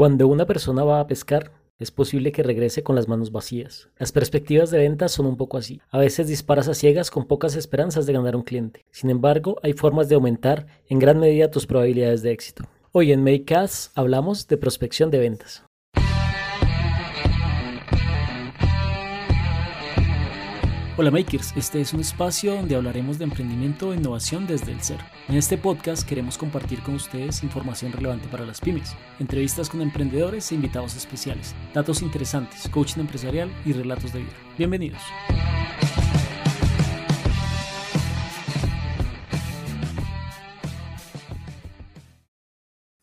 Cuando una persona va a pescar, es posible que regrese con las manos vacías. Las perspectivas de ventas son un poco así. A veces disparas a ciegas con pocas esperanzas de ganar un cliente. Sin embargo, hay formas de aumentar en gran medida tus probabilidades de éxito. Hoy en Makecast hablamos de prospección de ventas. Hola Makers, este es un espacio donde hablaremos de emprendimiento e innovación desde el cero. En este podcast queremos compartir con ustedes información relevante para las pymes, entrevistas con emprendedores e invitados especiales, datos interesantes, coaching empresarial y relatos de vida. Bienvenidos.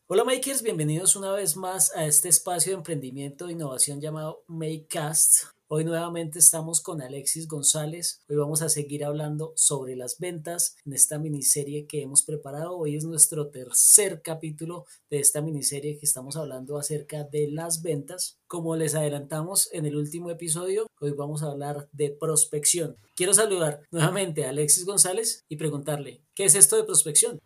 Hola Makers, bienvenidos una vez más a este espacio de emprendimiento e innovación llamado Makecast. Hoy nuevamente estamos con Alexis González. Hoy vamos a seguir hablando sobre las ventas en esta miniserie que hemos preparado. Hoy es nuestro tercer capítulo de esta miniserie que estamos hablando acerca de las ventas. Como les adelantamos en el último episodio, hoy vamos a hablar de prospección. Quiero saludar nuevamente a Alexis González y preguntarle, ¿qué es esto de prospección?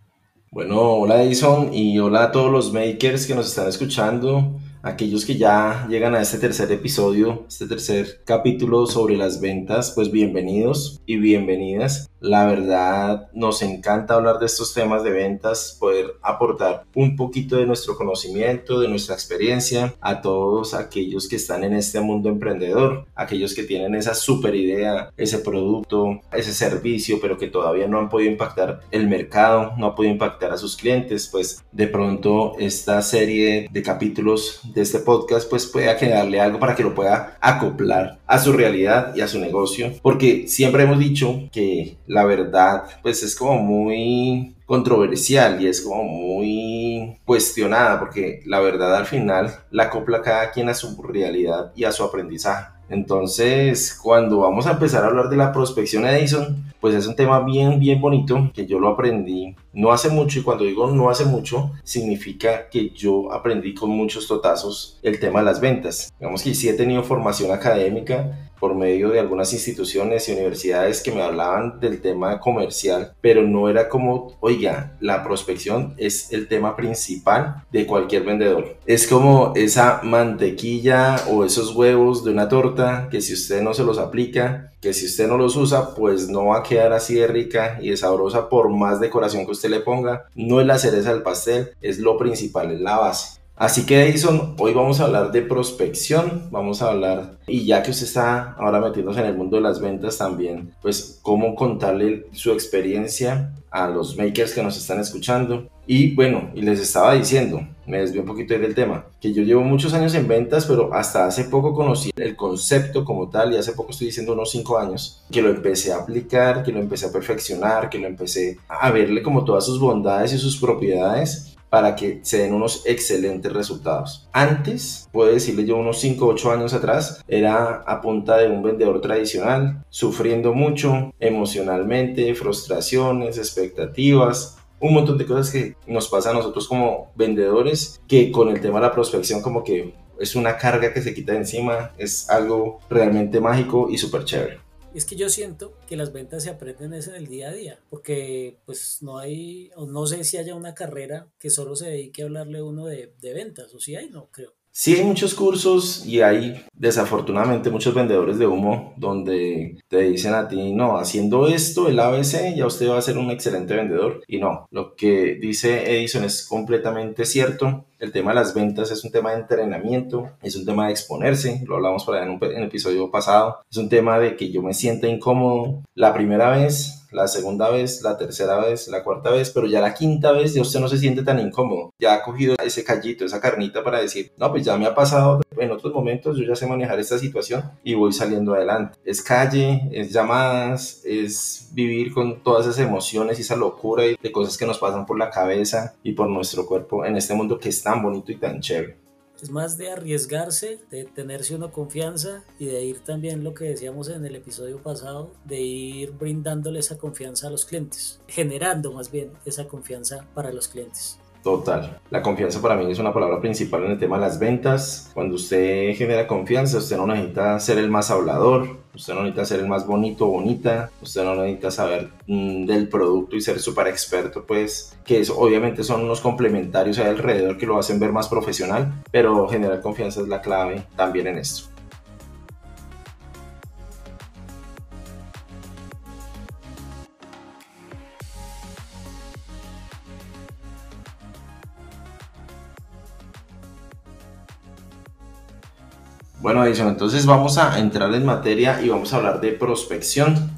Bueno, hola Edison y hola a todos los makers que nos están escuchando aquellos que ya llegan a este tercer episodio, este tercer capítulo sobre las ventas, pues bienvenidos y bienvenidas. La verdad, nos encanta hablar de estos temas de ventas, poder aportar un poquito de nuestro conocimiento, de nuestra experiencia a todos aquellos que están en este mundo emprendedor, aquellos que tienen esa super idea, ese producto, ese servicio, pero que todavía no han podido impactar el mercado, no han podido impactar a sus clientes, pues de pronto esta serie de capítulos de este podcast pues pueda quedarle algo para que lo pueda acoplar a su realidad y a su negocio, porque siempre hemos dicho que la verdad pues es como muy controversial y es como muy cuestionada porque la verdad al final la acopla cada quien a su realidad y a su aprendizaje. Entonces, cuando vamos a empezar a hablar de la prospección Edison, pues es un tema bien, bien bonito que yo lo aprendí no hace mucho y cuando digo no hace mucho, significa que yo aprendí con muchos totazos el tema de las ventas. Digamos que sí he tenido formación académica por medio de algunas instituciones y universidades que me hablaban del tema comercial, pero no era como, oiga, la prospección es el tema principal de cualquier vendedor. Es como esa mantequilla o esos huevos de una torta que si usted no se los aplica, que si usted no los usa, pues no va a quedar así de rica y de sabrosa por más decoración que usted le ponga. No es la cereza del pastel, es lo principal, es la base. Así que Edison, hoy vamos a hablar de prospección, vamos a hablar, y ya que usted está ahora metiéndose en el mundo de las ventas también, pues cómo contarle su experiencia a los makers que nos están escuchando. Y bueno, y les estaba diciendo, me desvío un poquito del tema, que yo llevo muchos años en ventas, pero hasta hace poco conocí el concepto como tal, y hace poco estoy diciendo unos 5 años, que lo empecé a aplicar, que lo empecé a perfeccionar, que lo empecé a verle como todas sus bondades y sus propiedades para que se den unos excelentes resultados. Antes, puedo decirle yo unos 5 o 8 años atrás, era a punta de un vendedor tradicional, sufriendo mucho emocionalmente, frustraciones, expectativas, un montón de cosas que nos pasa a nosotros como vendedores, que con el tema de la prospección como que es una carga que se quita de encima, es algo realmente mágico y súper chévere es que yo siento que las ventas se aprenden en el día a día, porque pues no hay, o no sé si haya una carrera que solo se dedique a hablarle uno de, de ventas, o si hay, no creo. Sí, hay muchos cursos y hay desafortunadamente muchos vendedores de humo donde te dicen a ti, no, haciendo esto, el ABC, ya usted va a ser un excelente vendedor. Y no, lo que dice Edison es completamente cierto. El tema de las ventas es un tema de entrenamiento, es un tema de exponerse, lo hablamos por ahí en un en el episodio pasado, es un tema de que yo me sienta incómodo la primera vez, la segunda vez, la tercera vez, la cuarta vez, pero ya la quinta vez ya usted no se siente tan incómodo. Ya ha cogido ese callito, esa carnita para decir, no, pues ya me ha pasado en otros momentos, yo ya sé manejar esta situación y voy saliendo adelante. Es calle, es llamadas, es vivir con todas esas emociones y esa locura y de cosas que nos pasan por la cabeza y por nuestro cuerpo en este mundo que es tan bonito y tan chévere es más de arriesgarse, de tenerse una confianza y de ir también lo que decíamos en el episodio pasado, de ir brindándole esa confianza a los clientes, generando más bien esa confianza para los clientes. Total. La confianza para mí es una palabra principal en el tema de las ventas. Cuando usted genera confianza, usted no necesita ser el más hablador, usted no necesita ser el más bonito o bonita, usted no necesita saber mm, del producto y ser súper experto, pues que obviamente son unos complementarios alrededor que lo hacen ver más profesional, pero generar confianza es la clave también en esto. Bueno, Edison, entonces vamos a entrar en materia y vamos a hablar de prospección.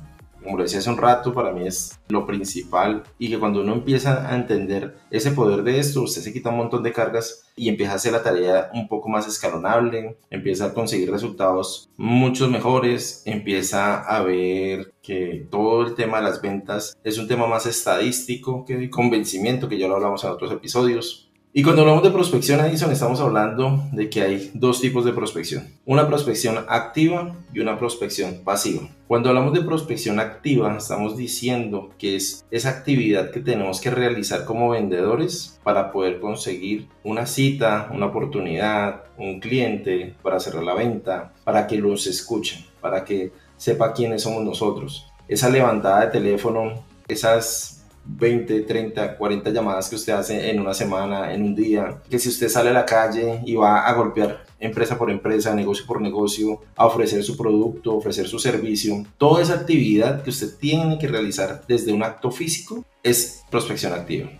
Como lo decía hace un rato, para mí es lo principal y que cuando uno empieza a entender ese poder de esto, usted se quita un montón de cargas y empieza a hacer la tarea un poco más escalonable, empieza a conseguir resultados mucho mejores, empieza a ver que todo el tema de las ventas es un tema más estadístico que de convencimiento, que ya lo hablamos en otros episodios. Y cuando hablamos de prospección, Edison, estamos hablando de que hay dos tipos de prospección. Una prospección activa y una prospección pasiva. Cuando hablamos de prospección activa, estamos diciendo que es esa actividad que tenemos que realizar como vendedores para poder conseguir una cita, una oportunidad, un cliente, para cerrar la venta, para que los escuchen, para que sepa quiénes somos nosotros. Esa levantada de teléfono, esas 20, 30, 40 llamadas que usted hace en una semana, en un día, que si usted sale a la calle y va a golpear empresa por empresa, negocio por negocio, a ofrecer su producto, ofrecer su servicio, toda esa actividad que usted tiene que realizar desde un acto físico es prospección activa.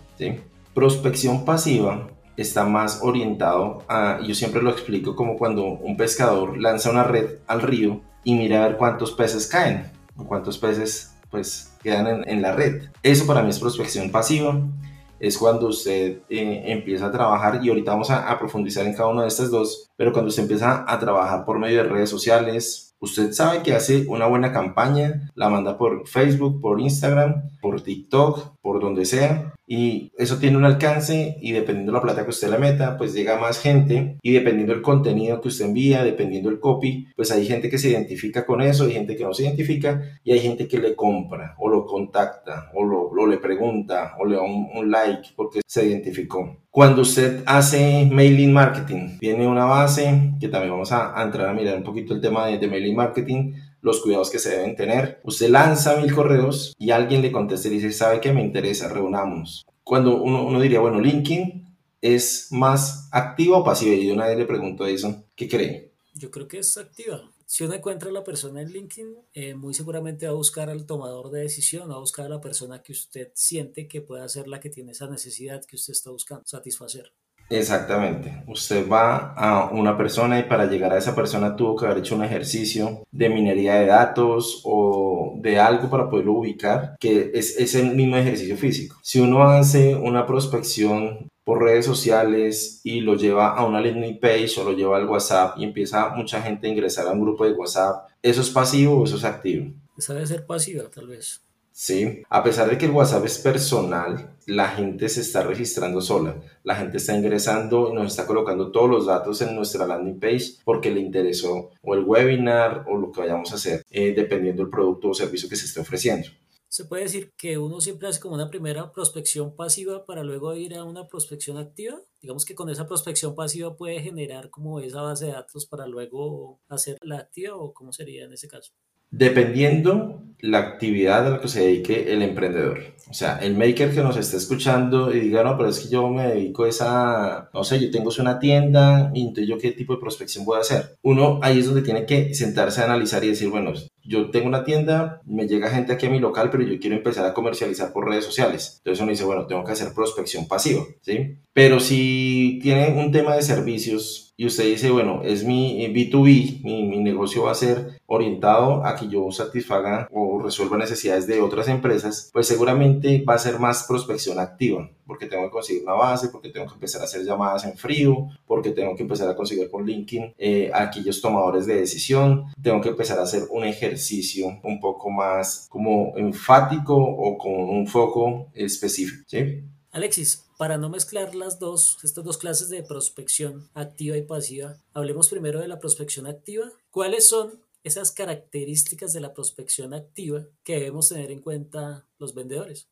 Prospección pasiva está más orientado a, yo siempre lo explico como cuando un pescador lanza una red al río y mira a ver cuántos peces caen cuántos peces pues quedan en, la red. Eso para mí es prospección pasiva. Es cuando usted eh, empieza a trabajar y ahorita vamos a, profundizar en cada una de estas dos, pero cuando usted empieza a trabajar por medio de redes sociales, Usted sabe que hace una buena campaña, la manda por Facebook, por Instagram, por TikTok, por donde sea, y eso tiene un alcance y dependiendo de la plata que usted le meta, pues llega más gente y dependiendo del contenido que usted envía, dependiendo del copy, pues hay gente que se identifica con eso, hay gente que no se identifica y hay gente que le compra o lo contacta o lo, le pregunta o le da un, like porque se identificó. Cuando usted hace mailing marketing, tiene una base que también vamos a, entrar a mirar un poquito el tema de, de mailing marketing los cuidados que se deben tener. Usted lanza mil correos y alguien le contesta y dice, ¿sabe qué me interesa? Reunámonos. Cuando uno, diría, bueno, LinkedIn es más activa o pasiva. Y de una vez le pregunto a Edison, ¿qué cree? Yo creo que es activa. Si uno encuentra a la persona en LinkedIn, eh, muy seguramente va a buscar al tomador de decisión, va a buscar a la persona que usted siente que pueda ser la que tiene esa necesidad que usted está buscando satisfacer. Exactamente. Usted va a una persona y para llegar a esa persona tuvo que haber hecho un ejercicio de minería de datos o de algo para poderlo ubicar, que es, es el mismo ejercicio físico. Si uno hace una prospección por redes sociales y lo lleva a una landing page o lo lleva al WhatsApp y empieza mucha gente a ingresar a un grupo de WhatsApp, ¿eso es pasivo o eso es activo? Esa debe ser pasiva, tal vez. Sí, a pesar de que el WhatsApp es personal, la gente se está registrando sola. La gente está ingresando y nos está colocando todos los datos en nuestra landing page porque le interesó o el webinar o lo que vayamos a hacer, eh, dependiendo del producto o servicio que se esté ofreciendo. Se puede decir que uno siempre hace como una primera prospección pasiva para luego ir a una prospección activa. Digamos que con esa prospección pasiva puede generar como esa base de datos para luego hacer la activa o cómo sería en ese caso. Dependiendo la actividad a la que se dedique el emprendedor. O sea, el maker que nos está escuchando y diga, no, pero es que yo me dedico a esa, no sé, yo tengo una tienda y entonces yo qué tipo de prospección voy a hacer. Uno ahí es donde tiene que sentarse a analizar y decir, bueno, yo tengo una tienda, me llega gente aquí a mi local, pero yo quiero empezar a comercializar por redes sociales. Entonces uno dice, bueno, tengo que hacer prospección pasiva, ¿sí? Pero si tiene un tema de servicios, y usted dice, bueno, es mi B2B, mi, mi, negocio va a ser orientado a que yo satisfaga o resuelva necesidades de otras empresas, pues seguramente va a ser más prospección activa, porque tengo que conseguir una base, porque tengo que empezar a hacer llamadas en frío, porque tengo que empezar a conseguir por LinkedIn eh, aquellos tomadores de decisión, tengo que empezar a hacer un ejercicio un poco más como enfático o con un foco específico, ¿sí? Alexis, para no mezclar las dos, estas dos clases de prospección activa y pasiva, hablemos primero de la prospección activa. ¿Cuáles son esas características de la prospección activa que debemos tener en cuenta los vendedores?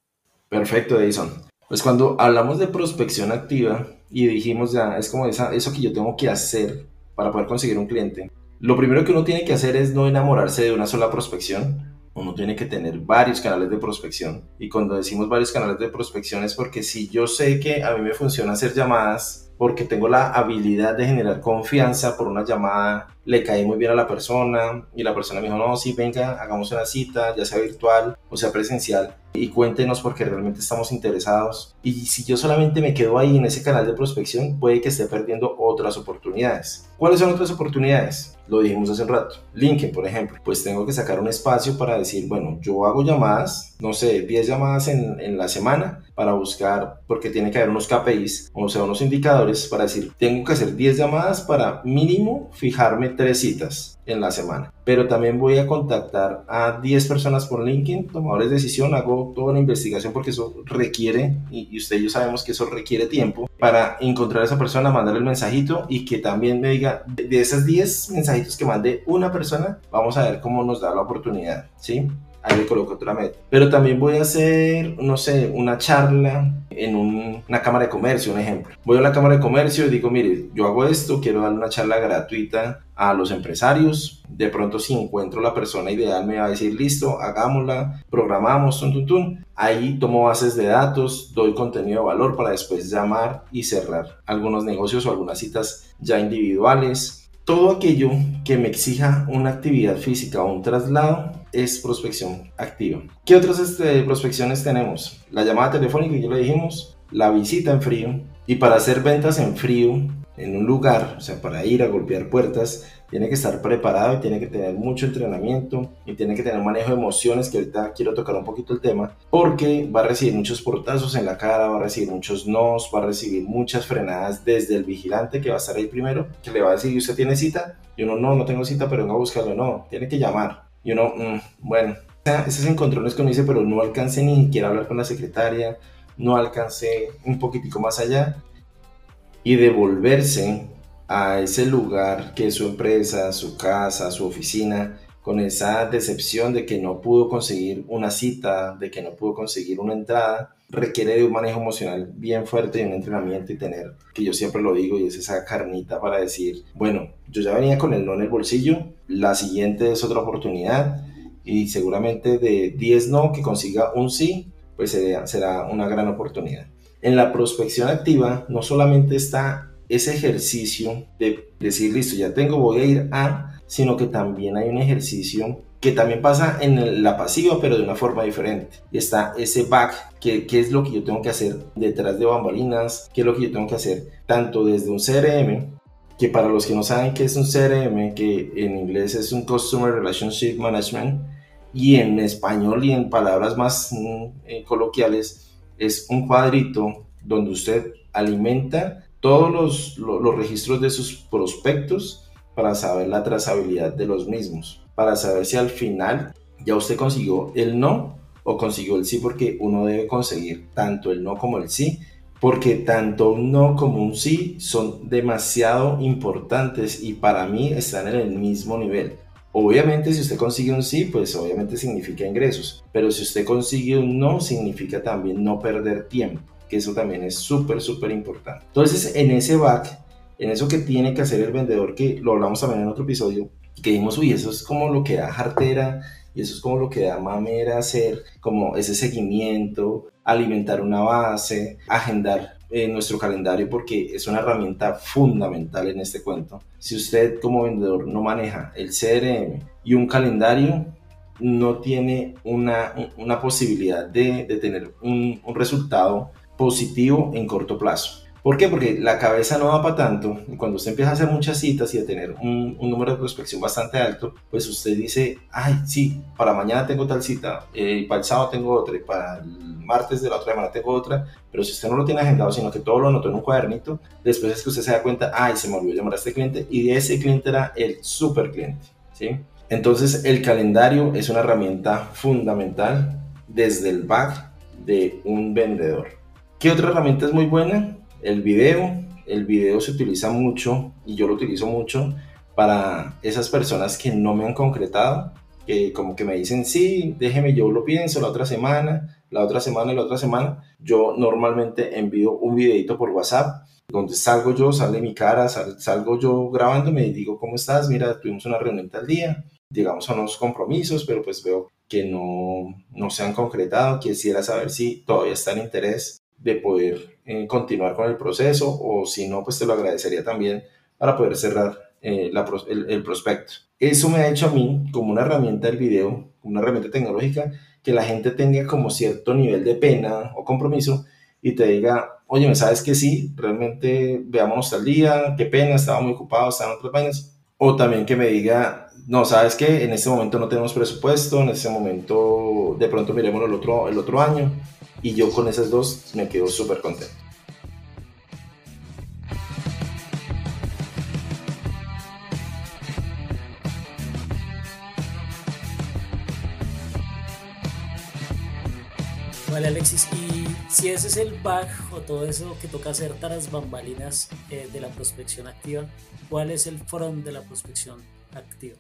Perfecto, Edison. Pues cuando hablamos de prospección activa y dijimos ya, es como esa, eso que yo tengo que hacer para poder conseguir un cliente, lo primero que uno tiene que hacer es no enamorarse de una sola prospección, uno tiene que tener varios canales de prospección. Y cuando decimos varios canales de prospección es porque si yo sé que a mí me funciona hacer llamadas, porque tengo la habilidad de generar confianza por una llamada, le caí muy bien a la persona y la persona me dijo, no, sí, venga, hagamos una cita, ya sea virtual o sea presencial, y cuéntenos porque realmente estamos interesados. Y si yo solamente me quedo ahí en ese canal de prospección, puede que esté perdiendo otras oportunidades. ¿Cuáles son otras oportunidades? Lo dijimos hace un rato. LinkedIn, por ejemplo. Pues tengo que sacar un espacio para decir, bueno, yo hago llamadas, no sé, 10 llamadas en, en la semana para buscar, porque tiene que haber unos KPIs, o sea, unos indicadores para decir, tengo que hacer 10 llamadas para mínimo fijarme tres citas en la semana. Pero también voy a contactar a 10 personas por LinkedIn, tomadores de decisión, hago toda la investigación porque eso requiere, y, usted y yo sabemos que eso requiere tiempo, para encontrar a esa persona, mandarle el mensajito y que también me diga, de, de esas 10 mensajitos que mande una persona, vamos a ver cómo nos da la oportunidad, ¿sí? Ahí le coloco otra meta. Pero también voy a hacer, no sé, una charla en una cámara de comercio, un ejemplo. Voy a la cámara de comercio y digo, mire, yo hago esto, quiero dar una charla gratuita a los empresarios. De pronto si encuentro la persona ideal me va a decir, listo, hagámosla, programamos, tun, tun, tun. Ahí tomo bases de datos, doy contenido de valor para después llamar y cerrar algunos negocios o algunas citas ya individuales todo aquello que me exija una actividad física o un traslado es prospección activa. ¿Qué otras este, prospecciones tenemos? La llamada telefónica, ya lo dijimos, la visita en frío. Y para hacer ventas en frío, en un lugar, o sea, para ir a golpear puertas, tiene que estar preparado y tiene que tener mucho entrenamiento y tiene que tener manejo de emociones, que ahorita quiero tocar un poquito el tema, porque va a recibir muchos portazos en la cara, va a recibir muchos nos, va a recibir muchas frenadas desde el vigilante que va a estar ahí primero, que le va a decir, ¿usted tiene cita? Y uno, no, no tengo cita, pero venga a buscarlo. No, tiene que llamar. Y uno, mm, bueno, esos encontrones que dice, pero no alcancé ni siquiera hablar con la secretaria, no alcancé un poquitico más allá. Y devolverse a ese lugar que es su empresa, su casa, su oficina, con esa decepción de que no pudo conseguir una cita, de que no pudo conseguir una entrada, requiere de un manejo emocional bien fuerte y un entrenamiento y tener, que yo siempre lo digo, y es esa carnita para decir, bueno, yo ya venía con el no en el bolsillo, la siguiente es otra oportunidad y seguramente de 10 no que consiga un sí, pues será, será una gran oportunidad. En la prospección activa no solamente está ese ejercicio de decir, listo, ya tengo, voy a ir a, sino que también hay un ejercicio que también pasa en la pasiva, pero de una forma diferente. Está ese back, que, es lo que yo tengo que hacer detrás de bambalinas, qué es lo que yo tengo que hacer tanto desde un CRM, que para los que no saben qué es un CRM, que en inglés es un Customer Relationship Management, y en español y en palabras más mm, eh, coloquiales, es un cuadrito donde usted alimenta todos los, los, registros de sus prospectos para saber la trazabilidad de los mismos, para saber si al final ya usted consiguió el no o consiguió el sí, porque uno debe conseguir tanto el no como el sí, porque tanto un no como un sí son demasiado importantes y para mí están en el mismo nivel. Obviamente si usted consigue un sí, pues obviamente significa ingresos, pero si usted consigue un no, significa también no perder tiempo que eso también es súper, súper importante. Entonces, en ese back, en eso que tiene que hacer el vendedor, que lo hablamos también en otro episodio, que dijimos, uy, eso es como lo que da jartera y eso es como lo que da mamera hacer, como ese seguimiento, alimentar una base, agendar en nuestro calendario porque es una herramienta fundamental en este cuento. Si usted como vendedor no maneja el CRM y un calendario, no tiene una, una posibilidad de, de tener un, un resultado positivo en corto plazo. ¿Por qué? Porque la cabeza no va para tanto y cuando usted empieza a hacer muchas citas y a tener un, número de prospección bastante alto, pues usted dice, ay, sí, para mañana tengo tal cita, eh, para el sábado tengo otra, y para el martes de la otra semana tengo otra, pero si usted no lo tiene agendado, sino que todo lo anotó en un cuadernito, después es que usted se da cuenta, ay, se me olvidó llamar a este cliente y ese cliente era el super cliente, ¿sí? Entonces el calendario es una herramienta fundamental desde el back de un vendedor. ¿Qué otra herramienta es muy buena? El video. El video se utiliza mucho y yo lo utilizo mucho para esas personas que no me han concretado que como que me dicen, sí, déjeme, yo lo pienso la otra semana, la otra semana y la otra semana, yo normalmente envío un videito por WhatsApp donde salgo yo, sale mi cara, salgo yo grabándome y digo, ¿cómo estás? Mira, tuvimos una reunión tal día, llegamos a unos compromisos, pero pues veo que no, no se han concretado. Quisiera saber si todavía está en interés de poder eh, continuar con el proceso o si no, pues te lo agradecería también para poder cerrar eh, el, prospecto. Eso me ha hecho a mí como una herramienta del video, una herramienta tecnológica, que la gente tenga como cierto nivel de pena o compromiso y te diga, oye, ¿me sabes que sí? Realmente veámonos tal día, qué pena, estaba muy ocupado, estaba en otras vainas. O también que me diga, no, sabes que en este momento no tenemos presupuesto, en este momento de pronto miremos el otro, el otro año. Y yo con esas dos me quedo súper contento. Vale, Alexis, y si ese es el bug o todo eso que toca hacer tras bambalinas eh, de la prospección activa, ¿cuál es el front de la prospección activa?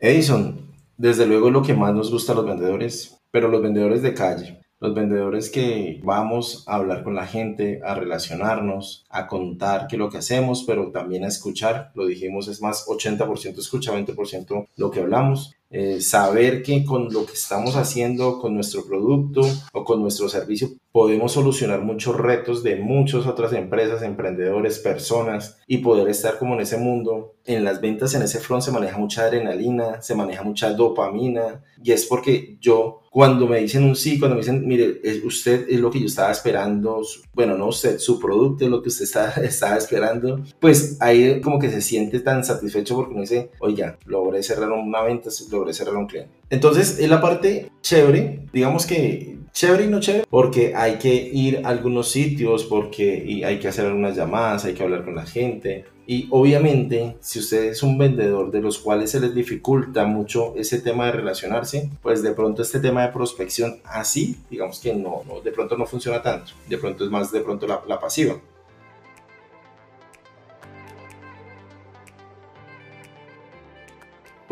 Edison, desde luego lo que más nos gusta a los vendedores, pero los vendedores de calle, los vendedores que vamos a hablar con la gente, a relacionarnos, a contar qué es lo que hacemos, pero también a escuchar, lo dijimos, es más 80% escucha, 20% lo que hablamos. Eh, saber que con lo que estamos haciendo, con nuestro producto o con nuestro servicio, podemos solucionar muchos retos de muchas otras empresas, emprendedores, personas y poder estar como en ese mundo. En las ventas, en ese front se maneja mucha adrenalina, se maneja mucha dopamina y es porque yo, cuando me dicen un sí, cuando me dicen, mire, usted es lo que yo estaba esperando, bueno, no usted, su producto es lo que usted está, estaba esperando, pues ahí como que se siente tan satisfecho porque uno dice, oiga, logré cerrar una venta, logré cerrar un cliente. Entonces, es la parte chévere, digamos que chévere y no chévere, porque hay que ir a algunos sitios, porque hay que hacer algunas llamadas, hay que hablar con la gente. Y obviamente, si usted es un vendedor de los cuales se les dificulta mucho ese tema de relacionarse, pues de pronto este tema de prospección así, digamos que no, de pronto no funciona tanto, de pronto es más de pronto la, la pasiva.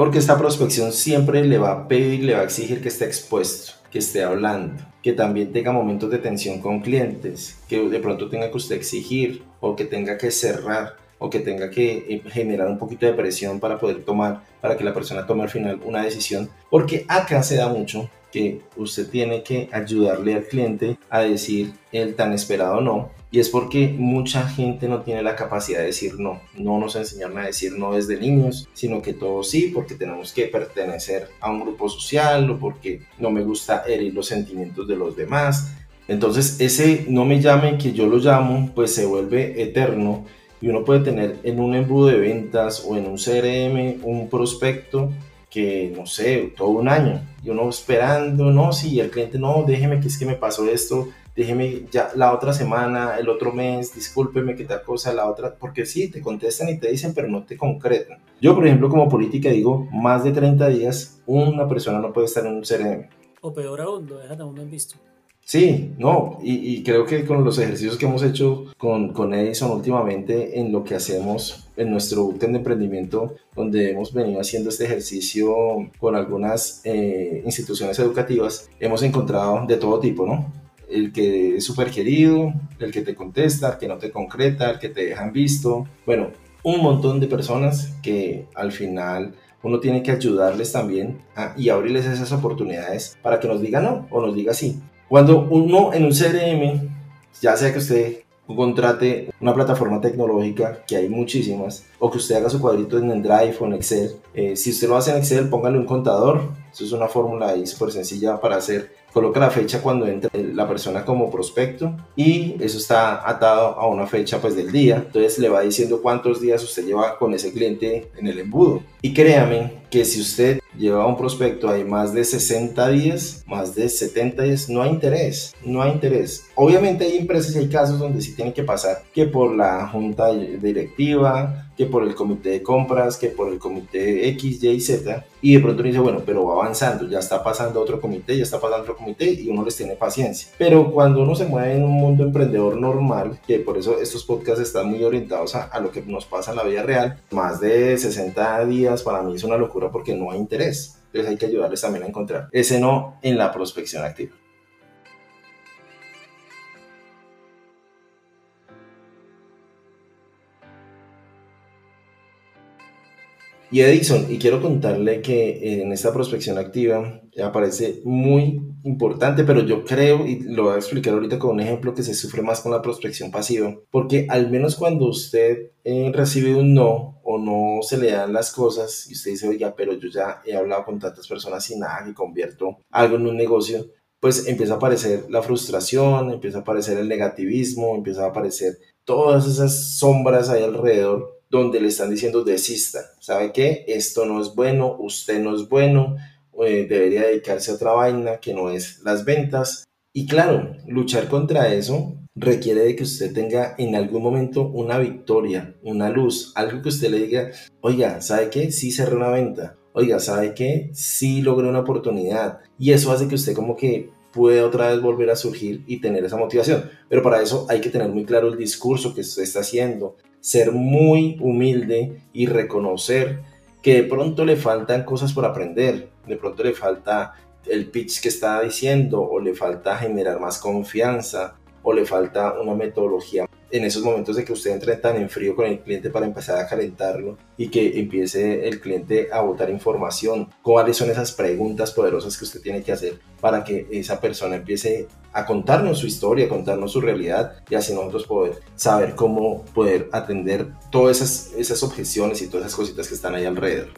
Porque esta prospección siempre le va a pedir, le va a exigir que esté expuesto, que esté hablando, que también tenga momentos de tensión con clientes, que de pronto tenga que usted exigir o que tenga que cerrar o que tenga que eh, generar un poquito de presión para poder tomar, para que la persona tome al final una decisión, porque acá se da mucho que usted tiene que ayudarle al cliente a decir el tan esperado no. Y es porque mucha gente no tiene la capacidad de decir no. No nos enseñaron a decir no desde niños, sino que todos sí, porque tenemos que pertenecer a un grupo social o porque no me gusta herir los sentimientos de los demás. Entonces ese no me llame que yo lo llamo, pues se vuelve eterno y uno puede tener en un embudo de ventas o en un CRM un prospecto que, no sé, todo un año, y uno esperando, no, sí, el cliente, no, déjeme que es que me pasó esto, déjeme ya la otra semana, el otro mes, discúlpeme que tal cosa, la otra, porque sí, te contestan y te dicen, pero no te concretan. Yo, por ejemplo, como política digo, más de 30 días, una persona no puede estar en un CRM. O peor aún, lo dejan a uno en visto. Sí, no, y, creo que con los ejercicios que hemos hecho con, con Edison últimamente en lo que hacemos en nuestro bootcamp de emprendimiento, donde hemos venido haciendo este ejercicio con algunas eh, instituciones educativas, hemos encontrado de todo tipo, ¿no? El que es súper querido, el que te contesta, el que no te concreta, el que te dejan visto, bueno, un montón de personas que al final uno tiene que ayudarles también y abrirles esas oportunidades para que nos digan no o nos diga sí. Cuando uno en un CRM, ya sea que usted contrate una plataforma tecnológica, que hay muchísimas, o que usted haga su cuadrito en Drive o en Excel, eh, si usted lo hace en Excel, póngale un contador, eso es una fórmula ahí súper sencilla para hacer coloca la fecha cuando entra la persona como prospecto y eso está atado a una fecha pues del día. Entonces le va diciendo cuántos días usted lleva con ese cliente en el embudo. Y créame que si usted lleva un prospecto hay más de 60 días, más de 70 días, no hay interés, no hay interés. Obviamente hay empresas y hay casos donde sí tiene que pasar que por la junta directiva, que por el comité de compras, que por el comité X, Y, Z, y de pronto uno dice, bueno, pero va avanzando, ya está pasando otro comité, ya está pasando otro comité, y uno les tiene paciencia. Pero cuando uno se mueve en un mundo emprendedor normal, que por eso estos podcasts están muy orientados a, a lo que nos pasa en la vida real, más de 60 días para mí es una locura porque no hay interés es. Entonces hay que ayudarles también a encontrar ese no en la prospección activa. Y Edison, y quiero contarle que en esta prospección activa aparece muy importante, pero yo creo, y lo voy a explicar ahorita con un ejemplo que se sufre más con la prospección pasiva, porque al menos cuando usted eh, recibe un no o no se le dan las cosas y usted dice, oiga, pero yo ya he hablado con tantas personas sin nada que convierto algo en un negocio, pues empieza a aparecer la frustración, empieza a aparecer el negativismo, empieza a aparecer todas esas sombras ahí alrededor donde le están diciendo desista, ¿sabe qué? Esto no es bueno, usted no es bueno, eh, debería dedicarse a otra vaina que no es las ventas. Y claro, luchar contra eso requiere de que usted tenga en algún momento una victoria, una luz, algo que usted le diga, oiga, ¿sabe qué? Sí cerré una venta, oiga, ¿sabe qué? Sí logré una oportunidad. Y eso hace que usted como que puede otra vez volver a surgir y tener esa motivación. Pero para eso hay que tener muy claro el discurso que usted está haciendo, ser muy humilde y reconocer que de pronto le faltan cosas por aprender, de pronto le falta el pitch que está diciendo o le falta generar más confianza o le falta una metodología en esos momentos de que usted entre tan en frío con el cliente para empezar a calentarlo y que empiece el cliente a botar información, cuáles son esas preguntas poderosas que usted tiene que hacer para que esa persona empiece a contarnos su historia, a contarnos su realidad y así nosotros poder saber cómo poder atender todas esas, esas objeciones y todas esas cositas que están ahí alrededor.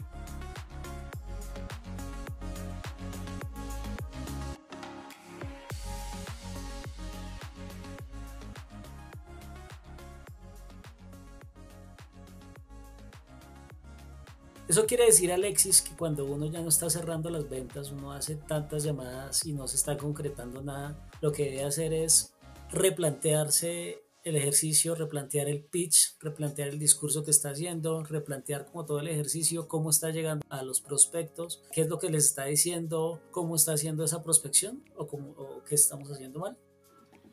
Eso quiere decir, Alexis, que cuando uno ya no está cerrando las ventas, uno hace tantas llamadas y no se está concretando nada, lo que debe hacer es replantearse el ejercicio, replantear el pitch, replantear el discurso que está haciendo, replantear como todo el ejercicio, cómo está llegando a los prospectos, qué es lo que les está diciendo, cómo está haciendo esa prospección o, cómo, o qué estamos haciendo mal.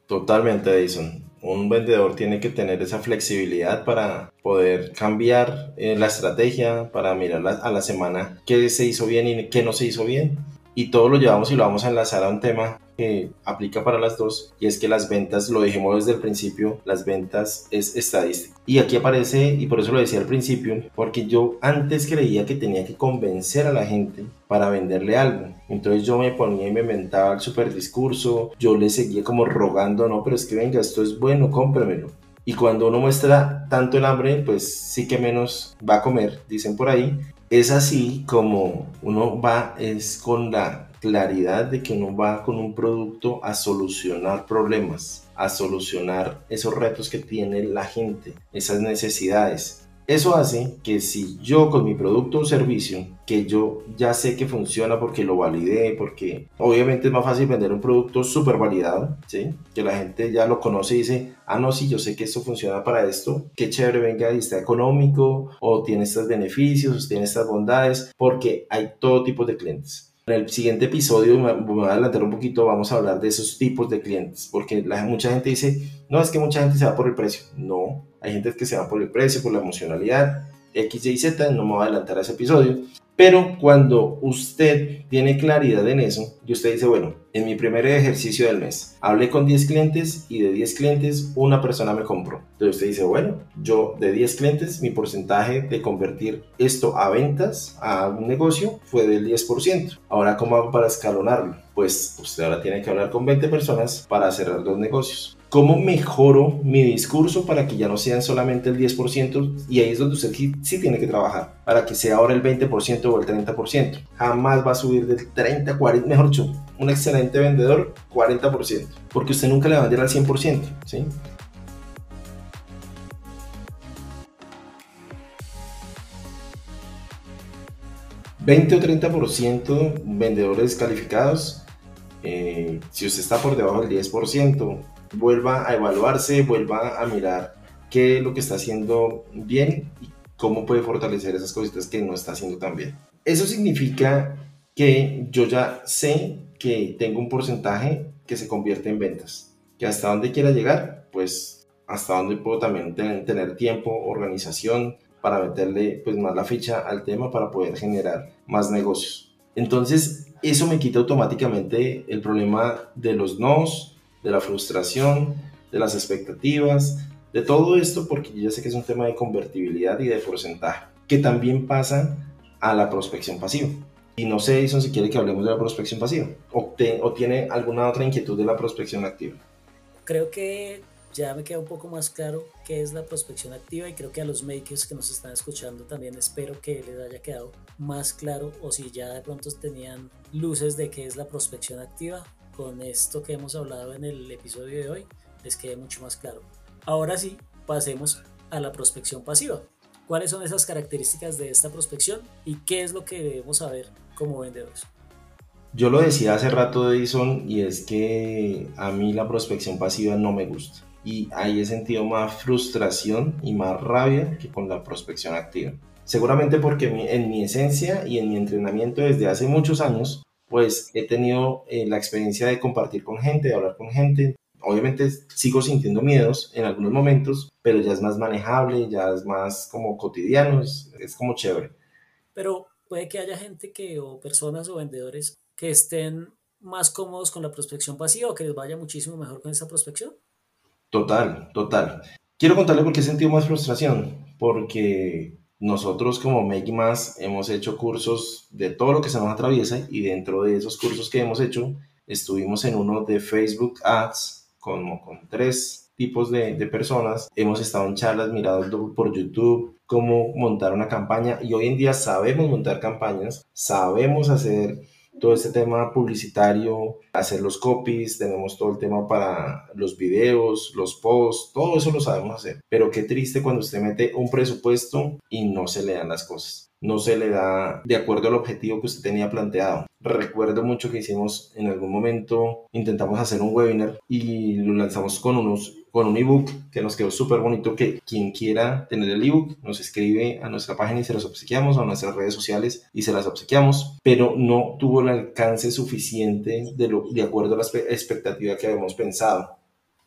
Totalmente, Edison. Un vendedor tiene que tener esa flexibilidad para poder cambiar eh, la estrategia, para mirar a la semana qué se hizo bien y qué no se hizo bien. Y todo lo llevamos y lo vamos a enlazar a un tema que aplica para las dos y es que las ventas, lo dijimos desde el principio, las ventas es estadística. Y aquí aparece, y por eso lo decía al principio, porque yo antes creía que tenía que convencer a la gente para venderle algo. Entonces yo me ponía y me inventaba el super discurso, yo le seguía como rogando, no, pero es que venga, esto es bueno, cómpremelo. Y cuando uno muestra tanto el hambre, pues sí que menos va a comer, dicen por ahí. Es así como uno va, es con la claridad de que uno va con un producto a solucionar problemas, a solucionar esos retos que tiene la gente, esas necesidades. Eso hace que si yo con mi producto o servicio, que yo ya sé que funciona porque lo validé, porque obviamente es más fácil vender un producto súper validado, ¿sí? Que la gente ya lo conoce y dice, ah, no, sí, yo sé que esto funciona para esto, qué chévere, venga, y está económico, o tiene estos beneficios, o tiene estas bondades, porque hay todo tipo de clientes. En el siguiente episodio, me voy a adelantar un poquito, vamos a hablar de esos tipos de clientes, porque la, mucha gente dice, no, es que mucha gente se va por el precio. No, hay gente que se va por el precio, por la emocionalidad, X, Y, Z, no me voy a adelantar a ese episodio, pero cuando usted tiene claridad en eso y usted dice, bueno, en mi primer ejercicio del mes, hablé con 10 clientes y de 10 clientes una persona me compró. Entonces usted dice, bueno, yo de 10 clientes, mi porcentaje de convertir esto a ventas, a un negocio, fue del 10%. Ahora, ¿cómo hago para escalonarlo? Pues usted ahora tiene que hablar con 20 personas para cerrar dos negocios. ¿Cómo mejoro mi discurso para que ya no sean solamente el 10%? Y ahí es donde usted sí, tiene que trabajar, para que sea ahora el 20% o el 30%. Jamás va a subir del 30, 40, mejor dicho, un excelente vendedor, 40%, porque usted nunca le va a vender al 100%, ¿sí? ¿20 o 30% vendedores calificados? Eh, si usted está por debajo del 10%, vuelva a evaluarse, vuelva a mirar qué es lo que está haciendo bien y cómo puede fortalecer esas cositas que no está haciendo tan bien. Eso significa que yo ya sé que tengo un porcentaje que se convierte en ventas, que hasta dónde quiera llegar, pues hasta dónde puedo también tener tiempo, organización para meterle pues más la ficha al tema para poder generar más negocios. Entonces, eso me quita automáticamente el problema de los nos, de la frustración, de las expectativas, de todo esto, porque ya sé que es un tema de convertibilidad y de porcentaje, que también pasa a la prospección pasiva. Y no sé, Edison, si quiere que hablemos de la prospección pasiva o, o tiene alguna otra inquietud de la prospección activa. Creo que ya me queda un poco más claro qué es la prospección activa y creo que a los makers que nos están escuchando también espero que les haya quedado más claro o si ya de pronto tenían luces de qué es la prospección activa con esto que hemos hablado en el episodio de hoy les quede mucho más claro. Ahora sí, pasemos a la prospección pasiva. ¿Cuáles son esas características de esta prospección y qué es lo que debemos saber como vendedores? Yo lo decía hace rato, Edison, y es que a mí la prospección pasiva no me gusta y ahí he sentido más frustración y más rabia que con la prospección activa. Seguramente porque en mi esencia y en mi entrenamiento desde hace muchos años, pues he tenido eh, la experiencia de compartir con gente, de hablar con gente. Obviamente sigo sintiendo miedos en algunos momentos, pero ya es más manejable, ya es más como cotidiano, es, es como chévere. Pero puede que haya gente que, o personas o vendedores que estén más cómodos con la prospección pasiva o que les vaya muchísimo mejor con esa prospección. Total, total. Quiero contarle por qué he sentido más frustración, porque nosotros como Make hemos hecho cursos de todo lo que se nos atraviesa y dentro de esos cursos que hemos hecho estuvimos en uno de Facebook Ads como con tres tipos de, de personas. Hemos estado en charlas mirando por YouTube cómo montar una campaña y hoy en día sabemos montar campañas, sabemos hacer todo este tema publicitario, hacer los copies, tenemos todo el tema para los videos, los posts, todo eso lo sabemos hacer. Pero qué triste cuando usted mete un presupuesto y no se le dan las cosas no se le da de acuerdo al objetivo que usted tenía planteado. Recuerdo mucho que hicimos en algún momento, intentamos hacer un webinar y lo lanzamos con unos con un ebook que nos quedó súper bonito que quien quiera tener el ebook nos escribe a nuestra página y se las obsequiamos a nuestras redes sociales y se las obsequiamos pero no tuvo el alcance suficiente de, lo, de acuerdo a la expectativa que habíamos pensado.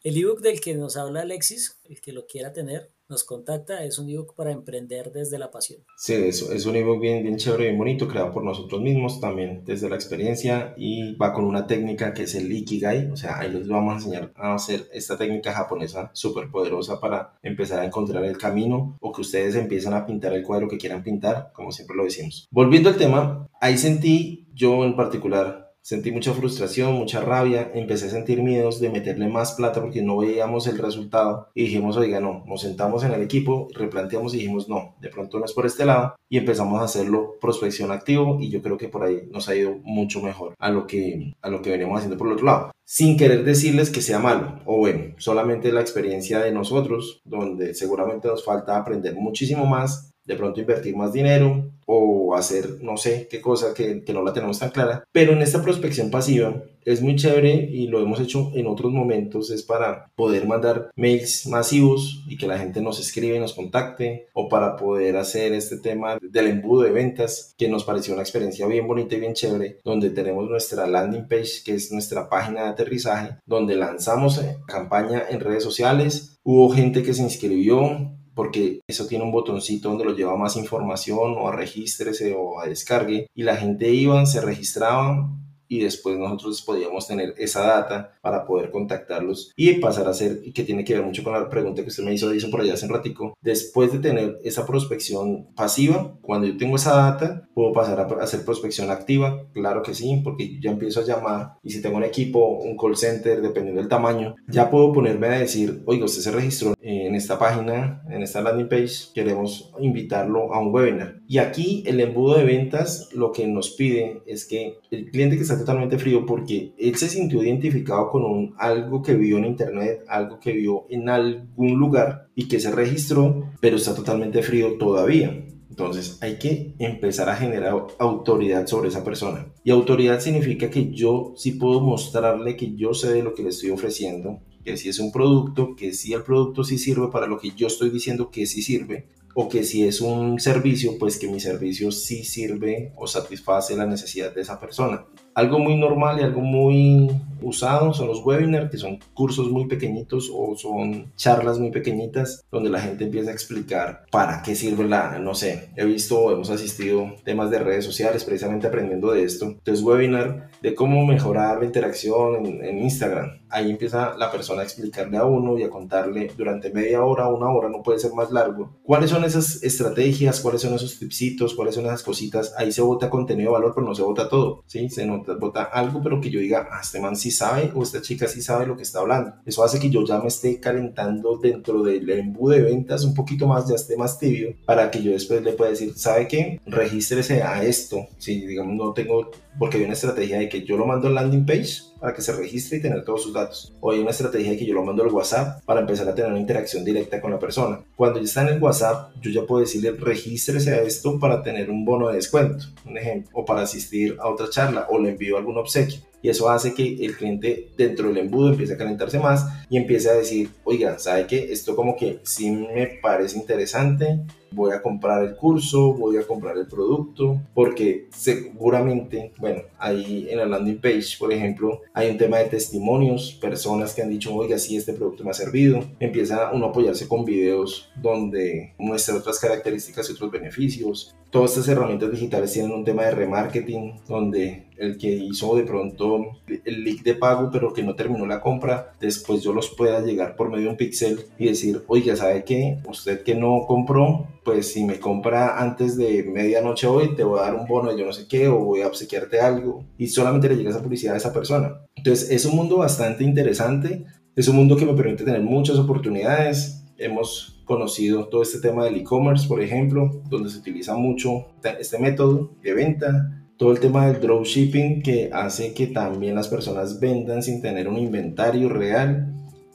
El ebook del que nos habla Alexis el que lo quiera tener nos contacta, es un ebook para emprender desde la pasión. Sí, es, es un ebook bien, bien chévere, bien bonito, creado por nosotros mismos también desde la experiencia y va con una técnica que es el Ikigai, o sea, ahí les vamos a enseñar a hacer esta técnica japonesa súper poderosa para empezar a encontrar el camino o que ustedes empiezan a pintar el cuadro que quieran pintar, como siempre lo decimos. Volviendo al tema, ahí sentí yo en particular Sentí mucha frustración, mucha rabia, empecé a sentir miedos de meterle más plata porque no veíamos el resultado y dijimos, oiga, no, nos sentamos en el equipo, replanteamos y dijimos, no, de pronto no es por este lado y empezamos a hacerlo prospección activo y yo creo que por ahí nos ha ido mucho mejor a lo que, a lo que veníamos haciendo por el otro lado. Sin querer decirles que sea malo o bueno, solamente la experiencia de nosotros, donde seguramente nos falta aprender muchísimo más de pronto invertir más dinero o hacer no sé qué cosa que, que, no la tenemos tan clara. Pero en esta prospección pasiva es muy chévere y lo hemos hecho en otros momentos, es para poder mandar mails masivos y que la gente nos escribe y nos contacte o para poder hacer este tema del embudo de ventas que nos pareció una experiencia bien bonita y bien chévere, donde tenemos nuestra landing page que es nuestra página de aterrizaje, donde lanzamos campaña en redes sociales, hubo gente que se inscribió, porque eso tiene un botoncito donde lo lleva más información o a regístrese o a descargue y la gente iba, se registraban y después nosotros podíamos tener esa data para poder contactarlos y pasar a hacer, que tiene que ver mucho con la pregunta que usted me hizo, hizo por allá hace un ratico, después de tener esa prospección pasiva, cuando yo tengo esa data, puedo pasar a hacer prospección activa, claro que sí, porque ya empiezo a llamar y si tengo un equipo, un call center, dependiendo del tamaño, ya puedo ponerme a decir, oiga, usted se registró en esta página, en esta landing page, queremos invitarlo a un webinar. Y aquí el embudo de ventas lo que nos pide es que el cliente que está totalmente frío porque él se sintió identificado con un, algo que vio en internet, algo que vio en algún lugar y que se registró, pero está totalmente frío todavía. Entonces hay que empezar a generar autoridad sobre esa persona. Y autoridad significa que yo sí puedo mostrarle que yo sé de lo que le estoy ofreciendo, que si es un producto, que si el producto sí sirve para lo que yo estoy diciendo que sí sirve, o que si es un servicio, pues que mi servicio sí sirve o satisface la necesidad de esa persona. Algo muy normal y algo muy usado son los webinars, que son cursos muy pequeñitos o son charlas muy pequeñitas donde la gente empieza a explicar para qué sirve la, no sé, he visto, hemos asistido temas de redes sociales precisamente aprendiendo de esto. Entonces, webinar de cómo mejorar la interacción en, en Instagram. Ahí empieza la persona a explicarle a uno y a contarle durante media hora, una hora, no puede ser más largo, cuáles son esas estrategias, cuáles son esos tipsitos, cuáles son esas cositas. Ahí se vota contenido de valor, pero no se vota todo, ¿sí? Se vota algo, pero que yo diga, ah, este man sí sabe o esta chica sí sabe lo que está hablando. Eso hace que yo ya me esté calentando dentro del embudo de ventas un poquito más, ya esté más tibio, para que yo después le pueda decir, ¿sabe qué? Regístrese a esto. Si, digamos, no tengo, porque hay una estrategia de que yo lo mando al landing page para que se registre y tener todos sus datos. O hay una estrategia que yo lo mando al WhatsApp para empezar a tener una interacción directa con la persona. Cuando ya está en el WhatsApp, yo ya puedo decirle regístrese a esto para tener un bono de descuento, un ejemplo, o para asistir a otra charla, o le envío algún obsequio y eso hace que el cliente dentro del embudo empiece a calentarse más y empiece a decir, oiga, ¿sabe qué? Esto como que sí me parece interesante, voy a comprar el curso, voy a comprar el producto, porque seguramente, bueno, ahí en la landing page, por ejemplo, hay un tema de testimonios, personas que han dicho, oiga, sí, este producto me ha servido, empieza uno a apoyarse con videos donde muestra otras características y otros beneficios. Todas estas herramientas digitales tienen un tema de remarketing, donde el que hizo de pronto el link de pago, pero que no terminó la compra, después yo los pueda llegar por medio de un pixel y decir, oiga, ¿sabe qué? Usted que no compró, pues si me compra antes de medianoche hoy, te voy a dar un bono de yo no sé qué o voy a obsequiarte algo y solamente le llega esa publicidad a esa persona. Entonces es un mundo bastante interesante, es un mundo que me permite tener muchas oportunidades. Hemos conocido todo este tema del e-commerce, por ejemplo, donde se utiliza mucho este método de venta, todo el tema del dropshipping que hace que también las personas vendan sin tener un inventario real,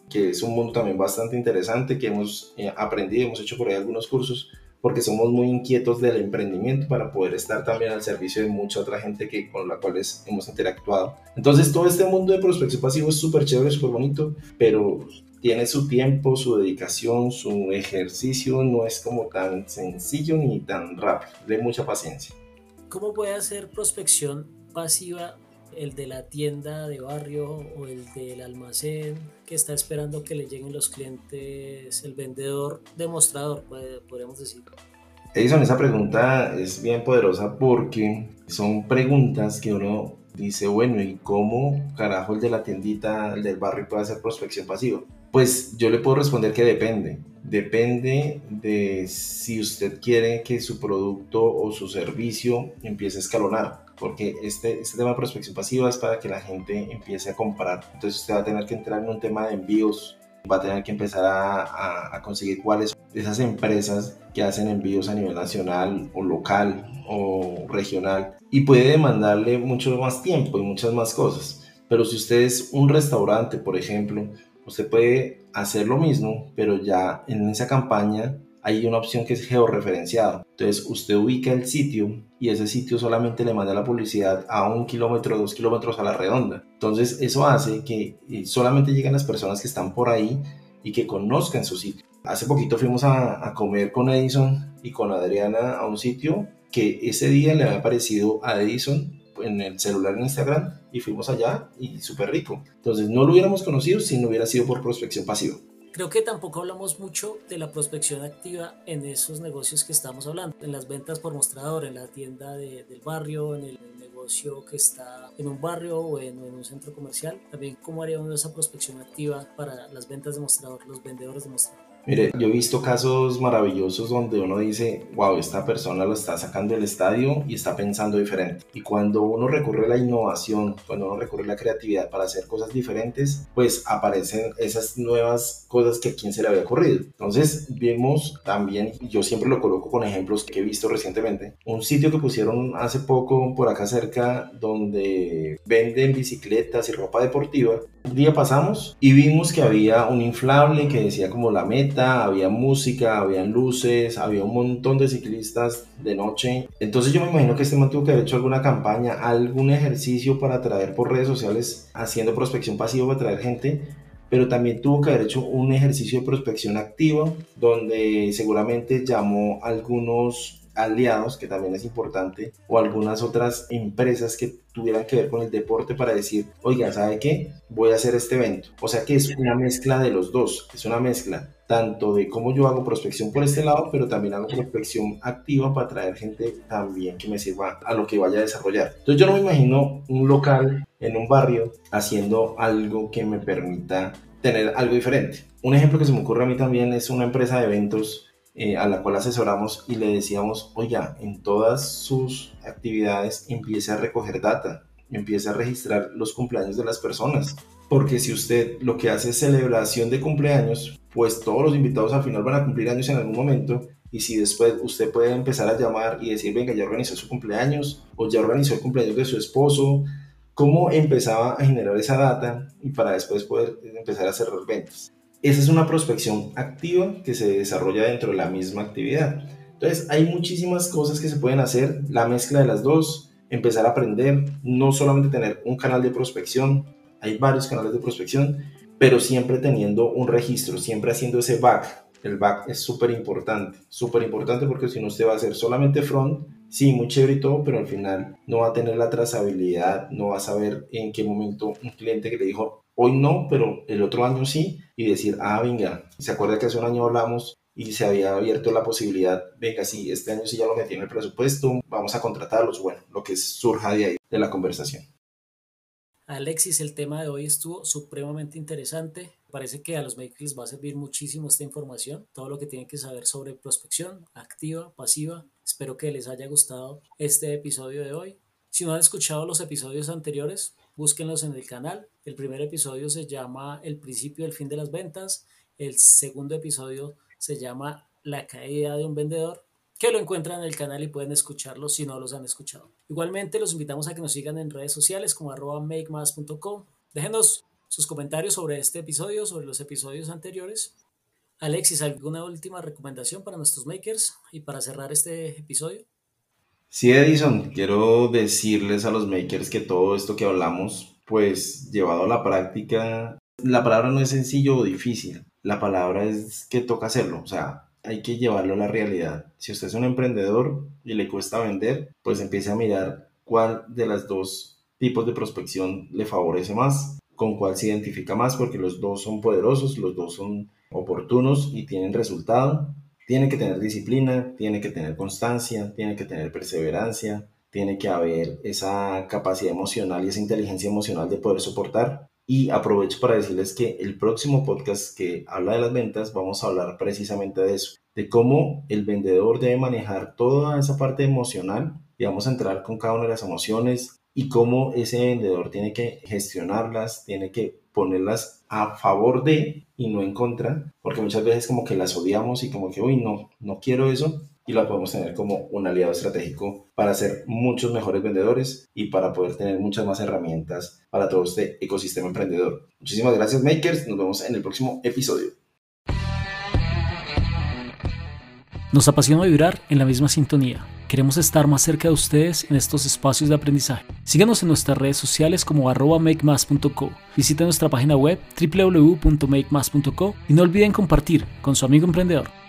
que es un mundo también bastante interesante que hemos eh, aprendido, hemos hecho por ahí algunos cursos, porque somos muy inquietos del emprendimiento para poder estar también al servicio de mucha otra gente que, con la cual hemos interactuado. Entonces todo este mundo de prospección pasivo es súper chévere, súper bonito, pero tiene su tiempo, su dedicación, su ejercicio, no es como tan sencillo ni tan rápido, de mucha paciencia. ¿Cómo puede hacer prospección pasiva el de la tienda de barrio o el del almacén que está esperando que le lleguen los clientes, el vendedor demostrador, podríamos decir? Edison, esa pregunta es bien poderosa porque son preguntas que uno dice, bueno, ¿y cómo carajo el de la tiendita, el del barrio puede hacer prospección pasiva? Pues yo le puedo responder que depende. Depende de si usted quiere que su producto o su servicio empiece a escalonar, porque este, este tema de prospección pasiva es para que la gente empiece a comprar. Entonces usted va a tener que entrar en un tema de envíos, va a tener que empezar a, a conseguir cuáles esas empresas que hacen envíos a nivel nacional o local o regional y puede demandarle mucho más tiempo y muchas más cosas. Pero si usted es un restaurante, por ejemplo, usted puede hacer lo mismo, pero ya en esa campaña hay una opción que es georreferenciado. Entonces usted ubica el sitio y ese sitio solamente le manda la publicidad a un kilómetro, dos kilómetros a la redonda. Entonces eso hace que eh, solamente lleguen las personas que están por ahí y que conozcan su sitio. Hace poquito fuimos a, comer con Edison y con Adriana a un sitio que ese día le había parecido a Edison en el celular en Instagram y fuimos allá y súper rico. Entonces no lo hubiéramos conocido si no hubiera sido por prospección pasiva. Creo que tampoco hablamos mucho de la prospección activa en esos negocios que estamos hablando, en las ventas por mostrador, en la tienda del barrio, en el negocio que está en un barrio o en, en un centro comercial. También cómo haríamos esa prospección activa para las ventas de mostrador, los vendedores de mostrador. Mire, yo he visto casos maravillosos donde uno dice, wow, esta persona lo está sacando del estadio y está pensando diferente. Y cuando uno recurre a la innovación, cuando uno recurre a la creatividad para hacer cosas diferentes, pues aparecen esas nuevas cosas que a quien se le había ocurrido. Entonces vimos también, yo siempre lo coloco con ejemplos que he visto recientemente, un sitio que pusieron hace poco por acá cerca donde venden bicicletas y ropa deportiva. Un día pasamos y vimos que había un inflable que decía como la meta había música, había luces, había un montón de ciclistas de noche. Entonces yo me imagino que este man tuvo que haber hecho alguna campaña, algún ejercicio para atraer por redes sociales, haciendo prospección pasiva para atraer gente, pero también tuvo que haber hecho un ejercicio de prospección activa, donde seguramente llamó a algunos aliados, que también es importante, o algunas otras empresas que tuvieran que ver con el deporte para decir, oiga, ¿sabe qué? Voy a hacer este evento. O sea que es una mezcla de los dos, es una mezcla tanto de cómo yo hago prospección por este lado, pero también hago prospección activa para traer gente también que me sirva a lo que vaya a desarrollar. Entonces yo no me imagino un local en un barrio haciendo algo que me permita tener algo diferente. Un ejemplo que se me ocurre a mí también es una empresa de eventos eh, a la cual asesoramos y le decíamos, oiga, en todas sus actividades empiece a recoger data, empiece a registrar los cumpleaños de las personas. Porque si usted lo que hace es celebración de cumpleaños, pues todos los invitados al final van a cumplir años en algún momento. Y si después usted puede empezar a llamar y decir, venga, ya organizó su cumpleaños o ya organizó el cumpleaños de su esposo, ¿cómo empezaba a generar esa data y para después poder empezar a cerrar ventas? Esa es una prospección activa que se desarrolla dentro de la misma actividad. Entonces, hay muchísimas cosas que se pueden hacer, la mezcla de las dos, empezar a aprender, no solamente tener un canal de prospección, hay varios canales de prospección, pero siempre teniendo un registro, siempre haciendo ese back. El back es súper importante, súper importante porque si no usted va a hacer solamente front, sí, muy chévere y todo, pero al final no va a tener la trazabilidad, no va a saber en qué momento un cliente que le dijo, hoy no, pero el otro año sí, y decir, ah, venga, se acuerda que hace un año hablamos y se había abierto la posibilidad, venga, sí, este año sí ya lo metí en el presupuesto, vamos a contratarlos, bueno, lo que surja de ahí, de la conversación. Alexis, el tema de hoy estuvo supremamente interesante. Parece que a los makers les va a servir muchísimo esta información, todo lo que tienen que saber sobre prospección activa, pasiva. Espero que les haya gustado este episodio de hoy. Si no han escuchado los episodios anteriores, búsquenlos en el canal. El primer episodio se llama El principio del fin de las ventas. El segundo episodio se llama La caída de un vendedor que lo encuentran en el canal y pueden escucharlo si no los han escuchado. Igualmente los invitamos a que nos sigan en redes sociales como arroba makemas.com. Déjenos sus comentarios sobre este episodio, sobre los episodios anteriores. Alexis, ¿alguna última recomendación para nuestros makers y para cerrar este episodio? Sí, Edison, quiero decirles a los makers que todo esto que hablamos, pues llevado a la práctica, la palabra no es sencillo o difícil, la palabra es que toca hacerlo, o sea, hay que llevarlo a la realidad. Si usted es un emprendedor y le cuesta vender, pues empiece a mirar cuál de las dos tipos de prospección le favorece más, con cuál se identifica más, porque los dos son poderosos, los dos son oportunos y tienen resultado. Tiene que tener disciplina, tiene que tener constancia, tiene que tener perseverancia, tiene que haber esa capacidad emocional y esa inteligencia emocional de poder soportar. Y aprovecho para decirles que el próximo podcast que habla de las ventas, vamos a hablar precisamente de eso, de cómo el vendedor debe manejar toda esa parte emocional y vamos a entrar con cada una de las emociones y cómo ese vendedor tiene que gestionarlas, tiene que ponerlas a favor de y no en contra, porque muchas veces como que las odiamos y como que, uy, no, no quiero eso, y la podemos tener como un aliado estratégico para ser muchos mejores vendedores y para poder tener muchas más herramientas para todo este ecosistema emprendedor. Muchísimas gracias makers, nos vemos en el próximo episodio. Nos apasiona vibrar en la misma sintonía. Queremos estar más cerca de ustedes en estos espacios de aprendizaje. Síganos en nuestras redes sociales como arroba makemas.co. Visiten nuestra página web www.makemas.co y no olviden compartir con su amigo emprendedor.